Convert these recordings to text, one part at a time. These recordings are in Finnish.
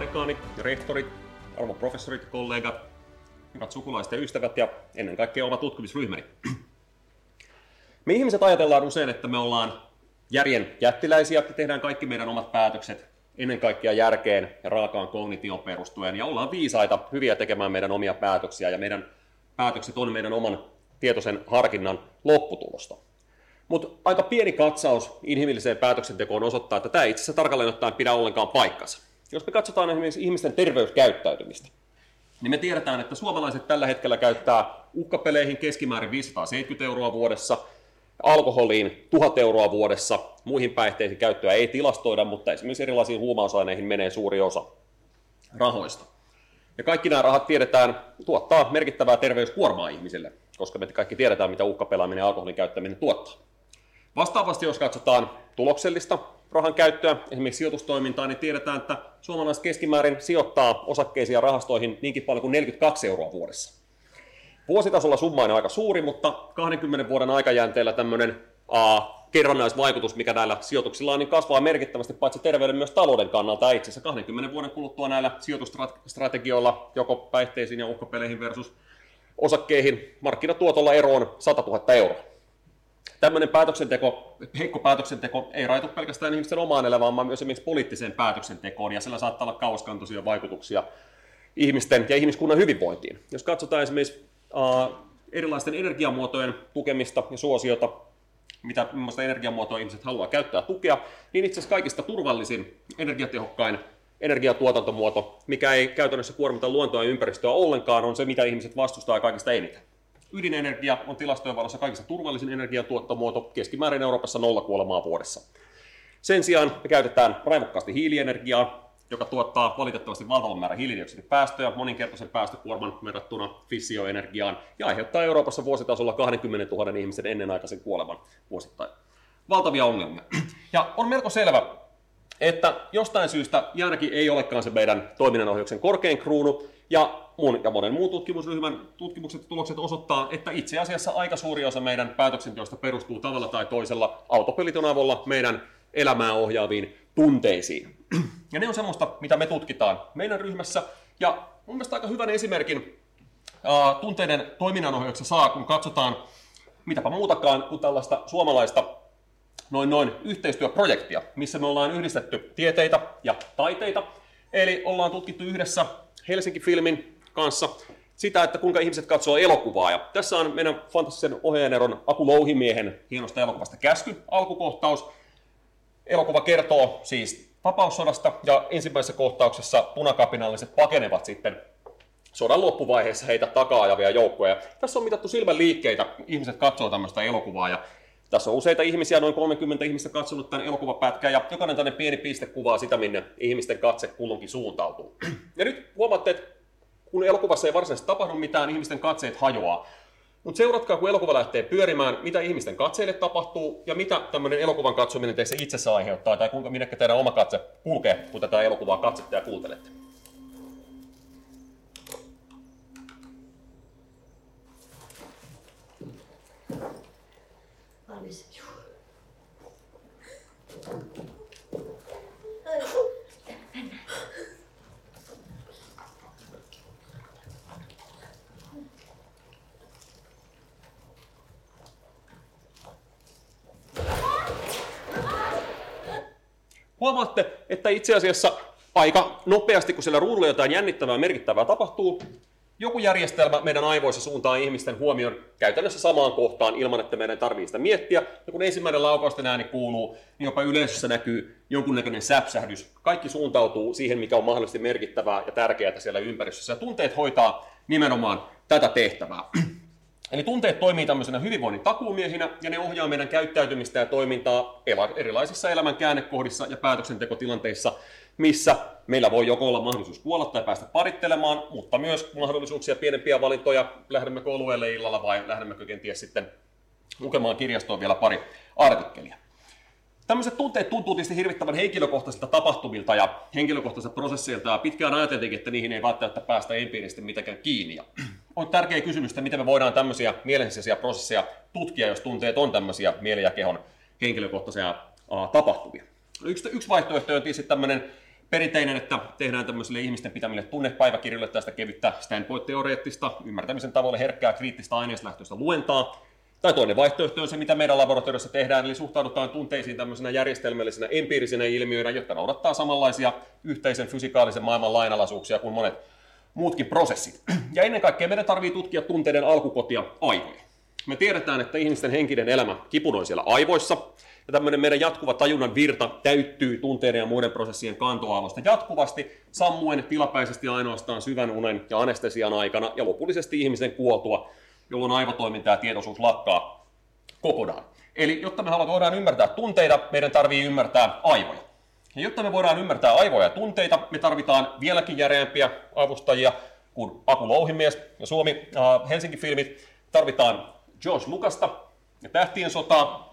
dekaanit rehtorit, arvon professorit, kollegat, hyvät sukulaiset ja ystävät ja ennen kaikkea oma tutkimusryhmäni. Me ihmiset ajatellaan usein, että me ollaan järjen jättiläisiä ja tehdään kaikki meidän omat päätökset ennen kaikkea järkeen ja raakaan kognitioon perustuen ja ollaan viisaita, hyviä tekemään meidän omia päätöksiä ja meidän päätökset on meidän oman tietoisen harkinnan lopputulosta. Mutta aika pieni katsaus inhimilliseen päätöksentekoon osoittaa, että tämä itse asiassa tarkalleen ottaen pidä ollenkaan paikkansa. Jos me katsotaan esimerkiksi ihmisten terveyskäyttäytymistä, niin me tiedetään, että suomalaiset tällä hetkellä käyttää uhkapeleihin keskimäärin 570 euroa vuodessa, alkoholiin 1000 euroa vuodessa, muihin päihteisiin käyttöä ei tilastoida, mutta esimerkiksi erilaisiin huumausaineihin menee suuri osa rahoista. Ja kaikki nämä rahat tiedetään tuottaa merkittävää terveyskuormaa ihmisille, koska me kaikki tiedetään, mitä uhkapelaaminen ja alkoholin käyttäminen tuottaa. Vastaavasti, jos katsotaan tuloksellista rahan käyttöä, esimerkiksi sijoitustoimintaa, niin tiedetään, että suomalaiset keskimäärin sijoittaa osakkeisiin ja rahastoihin niinkin paljon kuin 42 euroa vuodessa. Vuositasolla summa on aika suuri, mutta 20 vuoden aikajänteellä tämmöinen kerrannaisvaikutus, mikä näillä sijoituksilla on, niin kasvaa merkittävästi paitsi terveyden myös talouden kannalta. Itse asiassa 20 vuoden kuluttua näillä sijoitustrategioilla, joko päihteisiin ja uhkapeleihin versus osakkeihin, markkinatuotolla eroon 100 000 euroa tämmöinen päätöksenteko, heikko päätöksenteko ei raitu pelkästään ihmisten omaan elämään, vaan myös esimerkiksi poliittiseen päätöksentekoon, ja sillä saattaa olla kauaskantoisia vaikutuksia ihmisten ja ihmiskunnan hyvinvointiin. Jos katsotaan esimerkiksi uh, erilaisten energiamuotojen tukemista ja suosiota, mitä millaista energiamuotoa ihmiset haluaa käyttää tukea, niin itse asiassa kaikista turvallisin, energiatehokkain energiatuotantomuoto, mikä ei käytännössä kuormita luontoa ja ympäristöä ollenkaan, on se, mitä ihmiset vastustaa kaikista eniten. Ydinenergia on tilastojen valossa kaikista turvallisin energiatuottomuoto, keskimäärin Euroopassa nolla kuolemaa vuodessa. Sen sijaan me käytetään raivokkaasti hiilienergiaa, joka tuottaa valitettavasti valtavan määrän hiilidioksidipäästöjä moninkertaisen päästökuorman verrattuna fissioenergiaan ja aiheuttaa Euroopassa vuositasolla 20 000 ihmisen ennenaikaisen kuoleman vuosittain. Valtavia ongelmia. Ja on melko selvä, että jostain syystä Järki ei olekaan se meidän toiminnanohjauksen korkein kruunu, ja mun ja monen muun tutkimusryhmän tutkimukset ja tulokset osoittaa, että itse asiassa aika suuri osa meidän päätöksenteosta perustuu tavalla tai toisella autopeliton avulla meidän elämää ohjaaviin tunteisiin. Ja ne on semmoista, mitä me tutkitaan meidän ryhmässä. Ja mun mielestä aika hyvän esimerkin uh, tunteiden toiminnanohjauksessa saa, kun katsotaan mitäpä muutakaan kuin tällaista suomalaista noin noin yhteistyöprojektia, missä me ollaan yhdistetty tieteitä ja taiteita. Eli ollaan tutkittu yhdessä Helsinki-filmin kanssa sitä, että kuinka ihmiset katsoo elokuvaa. Ja tässä on meidän fantastisen ohjaajaneron Aku Louhimiehen hienosta elokuvasta Käsky, alkukohtaus. Elokuva kertoo siis vapaussodasta ja ensimmäisessä kohtauksessa punakapinalliset pakenevat sitten sodan loppuvaiheessa heitä takaa-ajavia joukkoja. Tässä on mitattu silmän liikkeitä, ihmiset katsoo tämmöistä elokuvaa ja tässä on useita ihmisiä, noin 30 ihmistä katsonut tämän elokuvapätkän, ja jokainen tänne pieni piste kuvaa sitä, minne ihmisten katse kulloinkin suuntautuu. Ja nyt huomaatte, että kun elokuvassa ei varsinaisesti tapahdu mitään, ihmisten katseet hajoaa. Mutta seuratkaa, kun elokuva lähtee pyörimään, mitä ihmisten katseille tapahtuu ja mitä tämmöinen elokuvan katsominen teissä itsessä aiheuttaa, tai kuinka minnekä teidän oma katse kulkee, kun tätä elokuvaa katsette ja kuuntelette. Huomaatte, että itse asiassa aika nopeasti, kun siellä ruudulla jotain jännittävää merkittävää tapahtuu, joku järjestelmä meidän aivoissa suuntaa ihmisten huomion käytännössä samaan kohtaan ilman, että meidän tarvitsee sitä miettiä. Ja kun ensimmäinen laukausten ääni kuuluu, niin jopa yleisössä näkyy jonkunnäköinen säpsähdys. Kaikki suuntautuu siihen, mikä on mahdollisesti merkittävää ja tärkeää siellä ympäristössä. Ja tunteet hoitaa nimenomaan tätä tehtävää. Eli tunteet toimii tämmöisenä hyvinvoinnin takuumiehinä ja ne ohjaa meidän käyttäytymistä ja toimintaa erilaisissa elämän käännekohdissa ja päätöksentekotilanteissa, missä meillä voi joko olla mahdollisuus kuolla tai päästä parittelemaan, mutta myös mahdollisuuksia pienempiä valintoja, lähdemmekö olueelle illalla vai lähdemmekö kenties sitten lukemaan kirjastoon vielä pari artikkelia. Tämmöiset tunteet tuntuu tietysti hirvittävän henkilökohtaisilta tapahtumilta ja henkilökohtaisilta prosesseilta, ja pitkään ajateltiin, että niihin ei välttämättä päästä empiirisesti mitenkään kiinni. Ja on tärkeä kysymys, että miten me voidaan tämmöisiä mielensisäisiä prosesseja tutkia, jos tunteet on tämmöisiä mielen ja kehon henkilökohtaisia tapahtumia. Yksi, yksi vaihtoehto on tietysti tämmöinen perinteinen, että tehdään tämmöisille ihmisten pitämille tunnepäiväkirjoille tästä kevyttä standpoint-teoreettista, ymmärtämisen tavalla herkkää kriittistä aineislähtöistä luentaa. Tai toinen vaihtoehto on se, mitä meidän laboratoriossa tehdään, eli suhtaudutaan tunteisiin tämmöisenä järjestelmällisenä empiirisinä ilmiöinä, jotka noudattaa samanlaisia yhteisen fysikaalisen maailman lainalaisuuksia kuin monet muutkin prosessit. Ja ennen kaikkea meidän tarvitsee tutkia tunteiden alkukotia aivoja. Me tiedetään, että ihmisten henkinen elämä kipunoi siellä aivoissa, ja tämmöinen meidän jatkuva tajunnan virta täyttyy tunteiden ja muiden prosessien kantoaalosta jatkuvasti, sammuen tilapäisesti ainoastaan syvän unen ja anestesian aikana, ja lopullisesti ihmisen kuoltua, jolloin aivotoiminta ja tietoisuus lakkaa kokonaan. Eli jotta me voidaan ymmärtää tunteita, meidän tarvii ymmärtää aivoja. Ja jotta me voidaan ymmärtää aivoja ja tunteita, me tarvitaan vieläkin järeämpiä avustajia kuin Aku Louhimies ja Suomi äh, Helsinki-filmit. Tarvitaan George Lucasta ja Tähtien sotaa,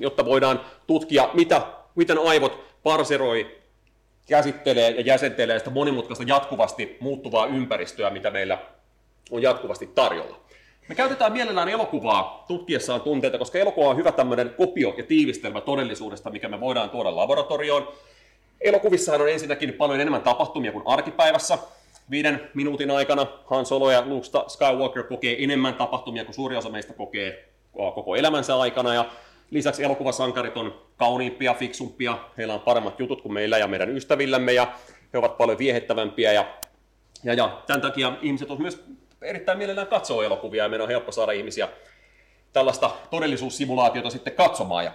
jotta voidaan tutkia, mitä, miten aivot parseroi, käsittelee ja jäsentelee sitä monimutkaista jatkuvasti muuttuvaa ympäristöä, mitä meillä on jatkuvasti tarjolla. Me käytetään mielellään elokuvaa tutkiessaan tunteita, koska elokuva on hyvä tämmöinen kopio ja tiivistelmä todellisuudesta, mikä me voidaan tuoda laboratorioon. Elokuvissahan on ensinnäkin paljon enemmän tapahtumia kuin arkipäivässä. Viiden minuutin aikana Han Solo ja Luke Skywalker kokee enemmän tapahtumia kuin suuri osa meistä kokee koko elämänsä aikana. Ja lisäksi elokuvasankarit on kauniimpia, fiksumpia, heillä on paremmat jutut kuin meillä ja meidän ystävillämme ja he ovat paljon viehettävämpiä ja, ja, ja tämän takia ihmiset ovat myös erittäin mielellään katsoo elokuvia ja meidän on helppo saada ihmisiä tällaista todellisuussimulaatiota sitten katsomaan. Ja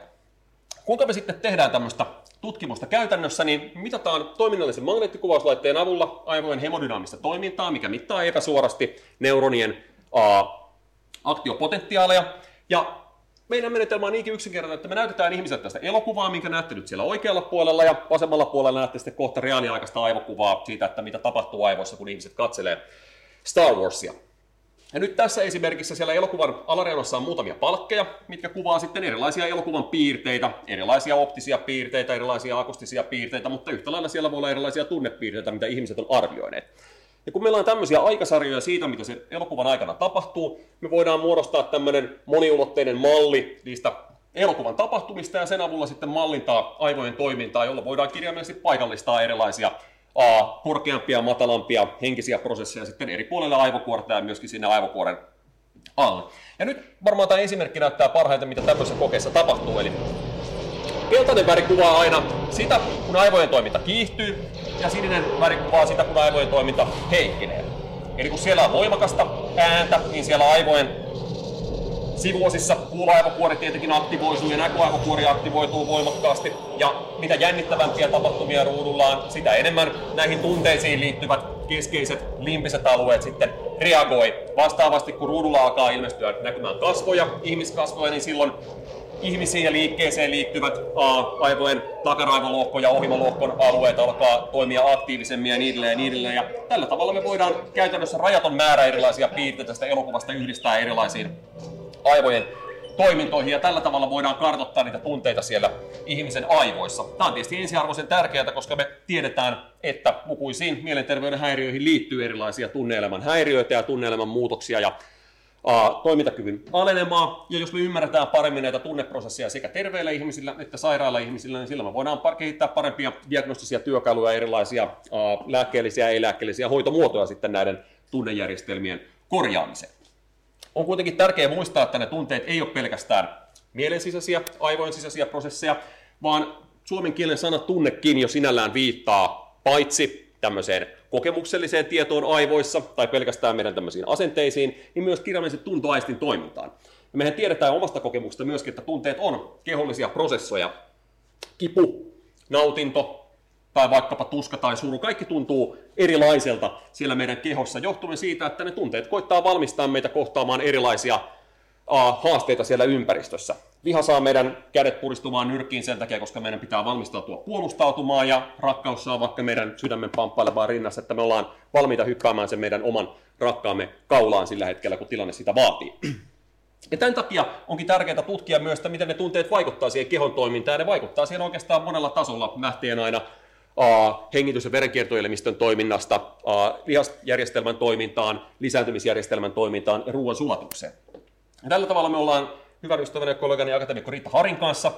kuinka me sitten tehdään tämmöistä tutkimusta käytännössä, niin mitataan toiminnallisen magneettikuvauslaitteen avulla aivojen hemodynaamista toimintaa, mikä mittaa epäsuorasti neuronien aktiopotentiaaleja. Ja meidän menetelmä on niinkin yksinkertainen, että me näytetään ihmiset tästä elokuvaa, minkä näette nyt siellä oikealla puolella, ja vasemmalla puolella näette sitten kohta reaaliaikaista aivokuvaa siitä, että mitä tapahtuu aivoissa, kun ihmiset katselee Star Warsia. Ja nyt tässä esimerkissä siellä elokuvan alareunassa on muutamia palkkeja, mitkä kuvaa sitten erilaisia elokuvan piirteitä, erilaisia optisia piirteitä, erilaisia akustisia piirteitä, mutta yhtä lailla siellä voi olla erilaisia tunnepiirteitä, mitä ihmiset on arvioineet. Ja kun meillä on tämmöisiä aikasarjoja siitä, mitä se elokuvan aikana tapahtuu, me voidaan muodostaa tämmöinen moniulotteinen malli niistä elokuvan tapahtumista ja sen avulla sitten mallintaa aivojen toimintaa, jolla voidaan kirjaimellisesti paikallistaa erilaisia A, korkeampia matalampia henkisiä prosesseja sitten eri puolille aivokuorta ja myöskin sinne aivokuoren alle. Ja nyt varmaan tämä esimerkki näyttää parhaiten, mitä tämmöisessä kokeessa tapahtuu. Eli keltainen väri kuvaa aina sitä, kun aivojen toiminta kiihtyy, ja sininen väri kuvaa sitä, kun aivojen toiminta heikkenee. Eli kun siellä on voimakasta ääntä, niin siellä aivojen sivuosissa kuuloaivokuori tietenkin aktivoituu ja näköaivokuori aktivoituu voimakkaasti. Ja mitä jännittävämpiä tapahtumia ruudullaan, sitä enemmän näihin tunteisiin liittyvät keskeiset limpiset alueet sitten reagoi. Vastaavasti kun ruudulla alkaa ilmestyä näkymään kasvoja, ihmiskasvoja, niin silloin ihmisiin ja liikkeeseen liittyvät aivojen takaraivolohko ja ohimolohkon alueet alkaa toimia aktiivisemmin ja niin edelleen ja niin edelleen. Ja tällä tavalla me voidaan käytännössä rajaton määrä erilaisia piirteitä tästä elokuvasta yhdistää erilaisiin aivojen toimintoihin ja tällä tavalla voidaan kartoittaa niitä tunteita siellä ihmisen aivoissa. Tämä on tietysti ensiarvoisen tärkeää, koska me tiedetään, että lukuisiin mielenterveyden häiriöihin liittyy erilaisia tunneelämän häiriöitä ja tunneelämän muutoksia ja uh, toimintakyvyn alenemaa. Ja jos me ymmärretään paremmin näitä tunneprosesseja sekä terveillä ihmisillä että sairailla ihmisillä, niin sillä me voidaan kehittää parempia diagnostisia työkaluja, erilaisia uh, lääkkeellisiä ja ei-lääkkeellisiä hoitomuotoja sitten näiden tunnejärjestelmien korjaamiseen. On kuitenkin tärkeää muistaa, että ne tunteet ei ole pelkästään mielen sisäisiä, aivojen sisäisiä prosesseja, vaan suomen kielen sana tunnekin jo sinällään viittaa paitsi tämmöiseen kokemukselliseen tietoon aivoissa tai pelkästään meidän tämmöisiin asenteisiin, niin myös kirjaimellisen tuntoaistin toimintaan. Ja mehän tiedetään omasta kokemuksesta myöskin, että tunteet on kehollisia prosessoja. Kipu, nautinto, tai vaikkapa tuska tai suru, kaikki tuntuu erilaiselta siellä meidän kehossa, johtuen siitä, että ne tunteet koittaa valmistaa meitä kohtaamaan erilaisia haasteita siellä ympäristössä. Viha saa meidän kädet puristumaan nyrkkiin sen takia, koska meidän pitää valmistautua puolustautumaan, ja rakkaus saa vaikka meidän sydämen pamppailevaan rinnassa, että me ollaan valmiita hyppäämään sen meidän oman rakkaamme kaulaan sillä hetkellä, kun tilanne sitä vaatii. Ja tämän takia onkin tärkeää tutkia myös, että miten ne tunteet vaikuttaa siihen kehon toimintaan, ja ne vaikuttaa siihen oikeastaan monella tasolla, lähtien aina hengitys- ja verenkiertoelimistön toiminnasta, lihasjärjestelmän toimintaan, lisääntymisjärjestelmän toimintaan ja ruoan sulatukseen. Ja tällä tavalla me ollaan hyvän ystäväni ja kollegani akatemikko Riitta Harin kanssa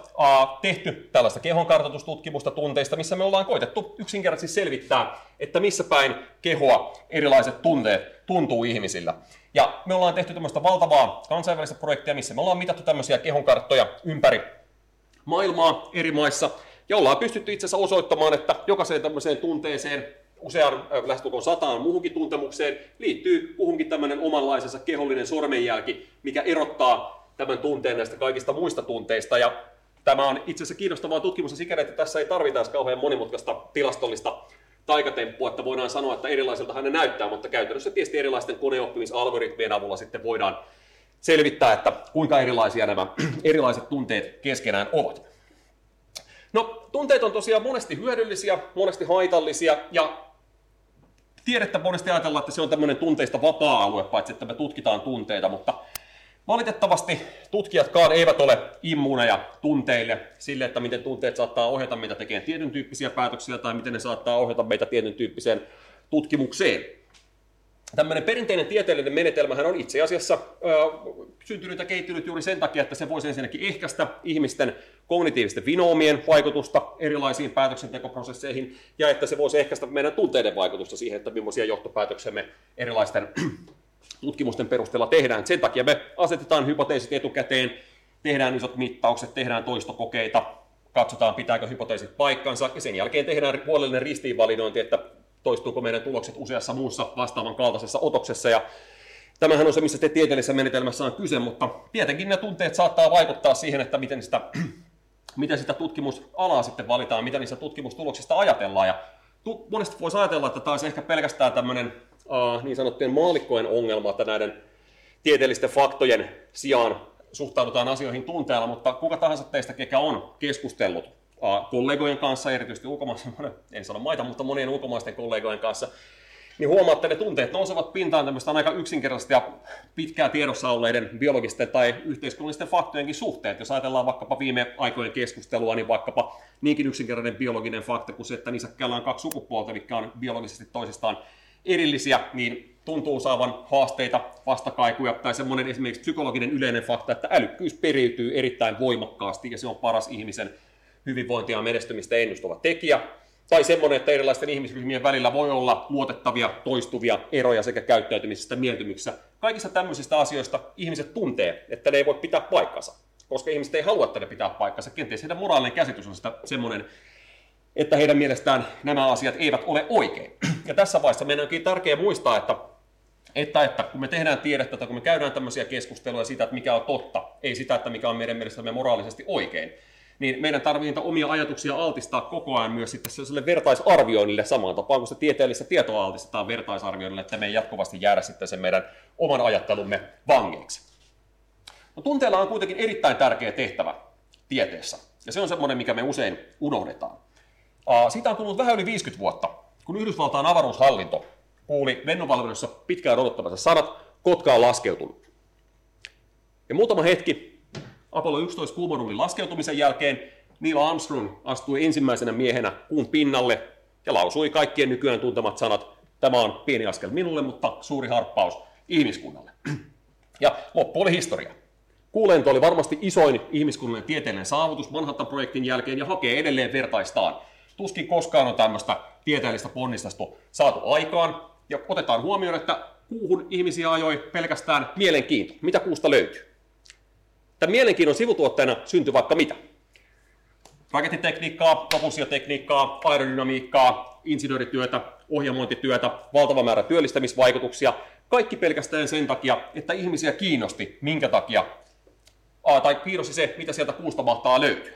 tehty tällaista kehonkartoitustutkimusta tunteista, missä me ollaan koitettu yksinkertaisesti selvittää, että missä päin kehoa erilaiset tunteet tuntuu ihmisillä. Ja me ollaan tehty tämmöistä valtavaa kansainvälistä projektia, missä me ollaan mitattu tämmöisiä kehonkarttoja ympäri maailmaa eri maissa, ja ollaan pystytty itse asiassa osoittamaan, että jokaiseen tämmöiseen tunteeseen, usean äh, lähestulkoon sataan muuhunkin tuntemukseen, liittyy kuhunkin tämmöinen omanlaisensa kehollinen sormenjälki, mikä erottaa tämän tunteen näistä kaikista muista tunteista. Ja tämä on itse asiassa kiinnostavaa tutkimusta sikäli, että tässä ei tarvita kauhean monimutkaista tilastollista taikatemppua, että voidaan sanoa, että erilaisilta ne näyttää, mutta käytännössä tietysti erilaisten koneoppimisalgoritmien avulla sitten voidaan selvittää, että kuinka erilaisia nämä erilaiset tunteet keskenään ovat. No, tunteet on tosiaan monesti hyödyllisiä, monesti haitallisia ja tiedettä monesti ajatellaan, että se on tämmöinen tunteista vapaa-alue, paitsi että me tutkitaan tunteita, mutta valitettavasti tutkijatkaan eivät ole immuuneja tunteille sille, että miten tunteet saattaa ohjata meitä tekemään tietyn tyyppisiä päätöksiä tai miten ne saattaa ohjata meitä tietyn tyyppiseen tutkimukseen tämmöinen perinteinen tieteellinen menetelmähän on itse asiassa ö, syntynyt ja kehittynyt juuri sen takia, että se voisi ensinnäkin ehkäistä ihmisten kognitiivisten vinoomien vaikutusta erilaisiin päätöksentekoprosesseihin, ja että se voisi ehkäistä meidän tunteiden vaikutusta siihen, että millaisia johtopäätöksiä me erilaisten tutkimusten perusteella tehdään. Sen takia me asetetaan hypoteesit etukäteen, tehdään isot mittaukset, tehdään toistokokeita, katsotaan pitääkö hypoteesit paikkansa, ja sen jälkeen tehdään huolellinen ristiinvalidointi, että toistuuko meidän tulokset useassa muussa vastaavan kaltaisessa otoksessa. Ja tämähän on se, missä te tieteellisessä menetelmässä on kyse, mutta tietenkin ne tunteet saattaa vaikuttaa siihen, että miten sitä, miten sitä tutkimusalaa sitten valitaan, mitä niistä tutkimustuloksista ajatellaan. Ja monesti voisi ajatella, että tämä olisi ehkä pelkästään tämmöinen uh, niin sanottujen maalikkojen ongelma, että näiden tieteellisten faktojen sijaan suhtaudutaan asioihin tunteella, mutta kuka tahansa teistä, kekä on keskustellut kollegojen kanssa, erityisesti ulkomaisten, en sano maita, mutta monien ulkomaisten kollegojen kanssa, niin huomaatte, että ne tunteet nousevat pintaan tämmöistä aika yksinkertaisesti ja pitkää tiedossa olleiden biologisten tai yhteiskunnallisten faktojenkin suhteet. Jos ajatellaan vaikkapa viime aikojen keskustelua, niin vaikkapa niinkin yksinkertainen biologinen fakta kuin se, että niissäkkäillä on kaksi sukupuolta, mitkä on biologisesti toisistaan erillisiä, niin tuntuu saavan haasteita, vastakaikuja, tai semmoinen esimerkiksi psykologinen yleinen fakta, että älykkyys periytyy erittäin voimakkaasti, ja se on paras ihmisen hyvinvointia ja menestymistä ennustava tekijä, tai semmoinen, että erilaisten ihmisryhmien välillä voi olla luotettavia, toistuvia eroja sekä käyttäytymisessä että mieltymyksessä. Kaikista tämmöisistä asioista ihmiset tuntee, että ne ei voi pitää paikkansa, koska ihmiset ei halua, että ne pitää paikkansa. Kenties heidän moraalinen käsitys on sitä semmoinen, että heidän mielestään nämä asiat eivät ole oikein. Ja tässä vaiheessa meidän onkin tärkeää muistaa, että että, että kun me tehdään tiedettä tai kun me käydään tämmöisiä keskusteluja siitä, että mikä on totta, ei sitä, että mikä on meidän mielestämme moraalisesti oikein, niin meidän tarvitsee niitä omia ajatuksia altistaa koko ajan myös sitten sellaiselle vertaisarvioinnille samaan tapaan kuin se tieteellistä tietoa altistetaan vertaisarvioinnille, että me ei jatkuvasti jäädä sitten sen meidän oman ajattelumme vangeiksi. No, tunteella on kuitenkin erittäin tärkeä tehtävä tieteessä, ja se on semmoinen, mikä me usein unohdetaan. Siitä on tullut vähän yli 50 vuotta, kun Yhdysvaltain avaruushallinto kuuli lennonvalvonnossa pitkään odottamansa sanat, Kotka on laskeutunut. Ja muutama hetki Apollo 11 kuumanuulin laskeutumisen jälkeen Neil Armstrong astui ensimmäisenä miehenä kuun pinnalle ja lausui kaikkien nykyään tuntemat sanat, tämä on pieni askel minulle, mutta suuri harppaus ihmiskunnalle. Ja loppu oli historia. Kuulento oli varmasti isoin ihmiskunnan tieteellinen saavutus Manhattan-projektin jälkeen ja hakee edelleen vertaistaan. Tuskin koskaan on tämmöistä tieteellistä ponnistusta saatu aikaan. Ja otetaan huomioon, että kuuhun ihmisiä ajoi pelkästään mielenkiinto. Mitä kuusta löytyy? Tämän mielenkiinnon sivutuotteena syntyy vaikka mitä. Rakettitekniikkaa, propulsiotekniikkaa, aerodynamiikkaa, insinöörityötä, ohjelmointityötä, valtava määrä työllistämisvaikutuksia. Kaikki pelkästään sen takia, että ihmisiä kiinnosti, minkä takia, tai kiinnosti se, mitä sieltä kuusta mahtaa löytyä.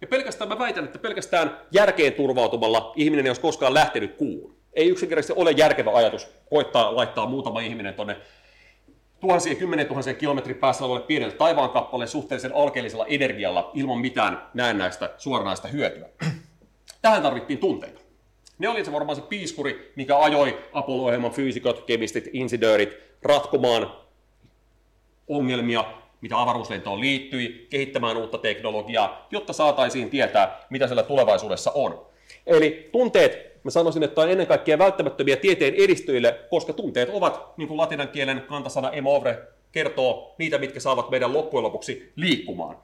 Ja pelkästään mä väitän, että pelkästään järkeen turvautumalla ihminen ei olisi koskaan lähtenyt kuuhun. Ei yksinkertaisesti ole järkevä ajatus koittaa laittaa muutama ihminen tuonne tuhansien, kymmenen tuhansien kilometrin päässä olevalle pienelle taivaankappaleelle suhteellisen alkeellisella energialla ilman mitään näennäistä suoranaista hyötyä. Tähän tarvittiin tunteita. Ne oli se varmaan se piiskuri, mikä ajoi Apollo-ohjelman fyysikot, kemistit, insinöörit ratkomaan ongelmia, mitä avaruuslentoon liittyi, kehittämään uutta teknologiaa, jotta saataisiin tietää, mitä siellä tulevaisuudessa on. Eli tunteet Mä sanoisin, että on ennen kaikkea välttämättömiä tieteen edistyjille, koska tunteet ovat, niin kuin latinan kielen kantasana emovre kertoo niitä, mitkä saavat meidän loppujen lopuksi liikkumaan.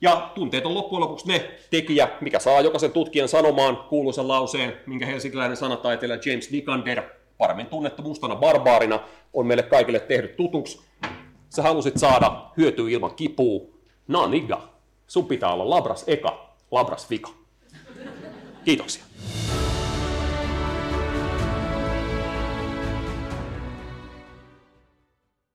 Ja tunteet on loppujen lopuksi ne tekijä, mikä saa jokaisen tutkijan sanomaan kuuluisen lauseen, minkä helsinkiläinen sanataiteilija James Nikander, paremmin tunnettu mustana barbaarina, on meille kaikille tehnyt tutuksi. Sä halusit saada hyötyä ilman kipua. No nigga, sun pitää olla labras eka, labras vika. Kiitoksia.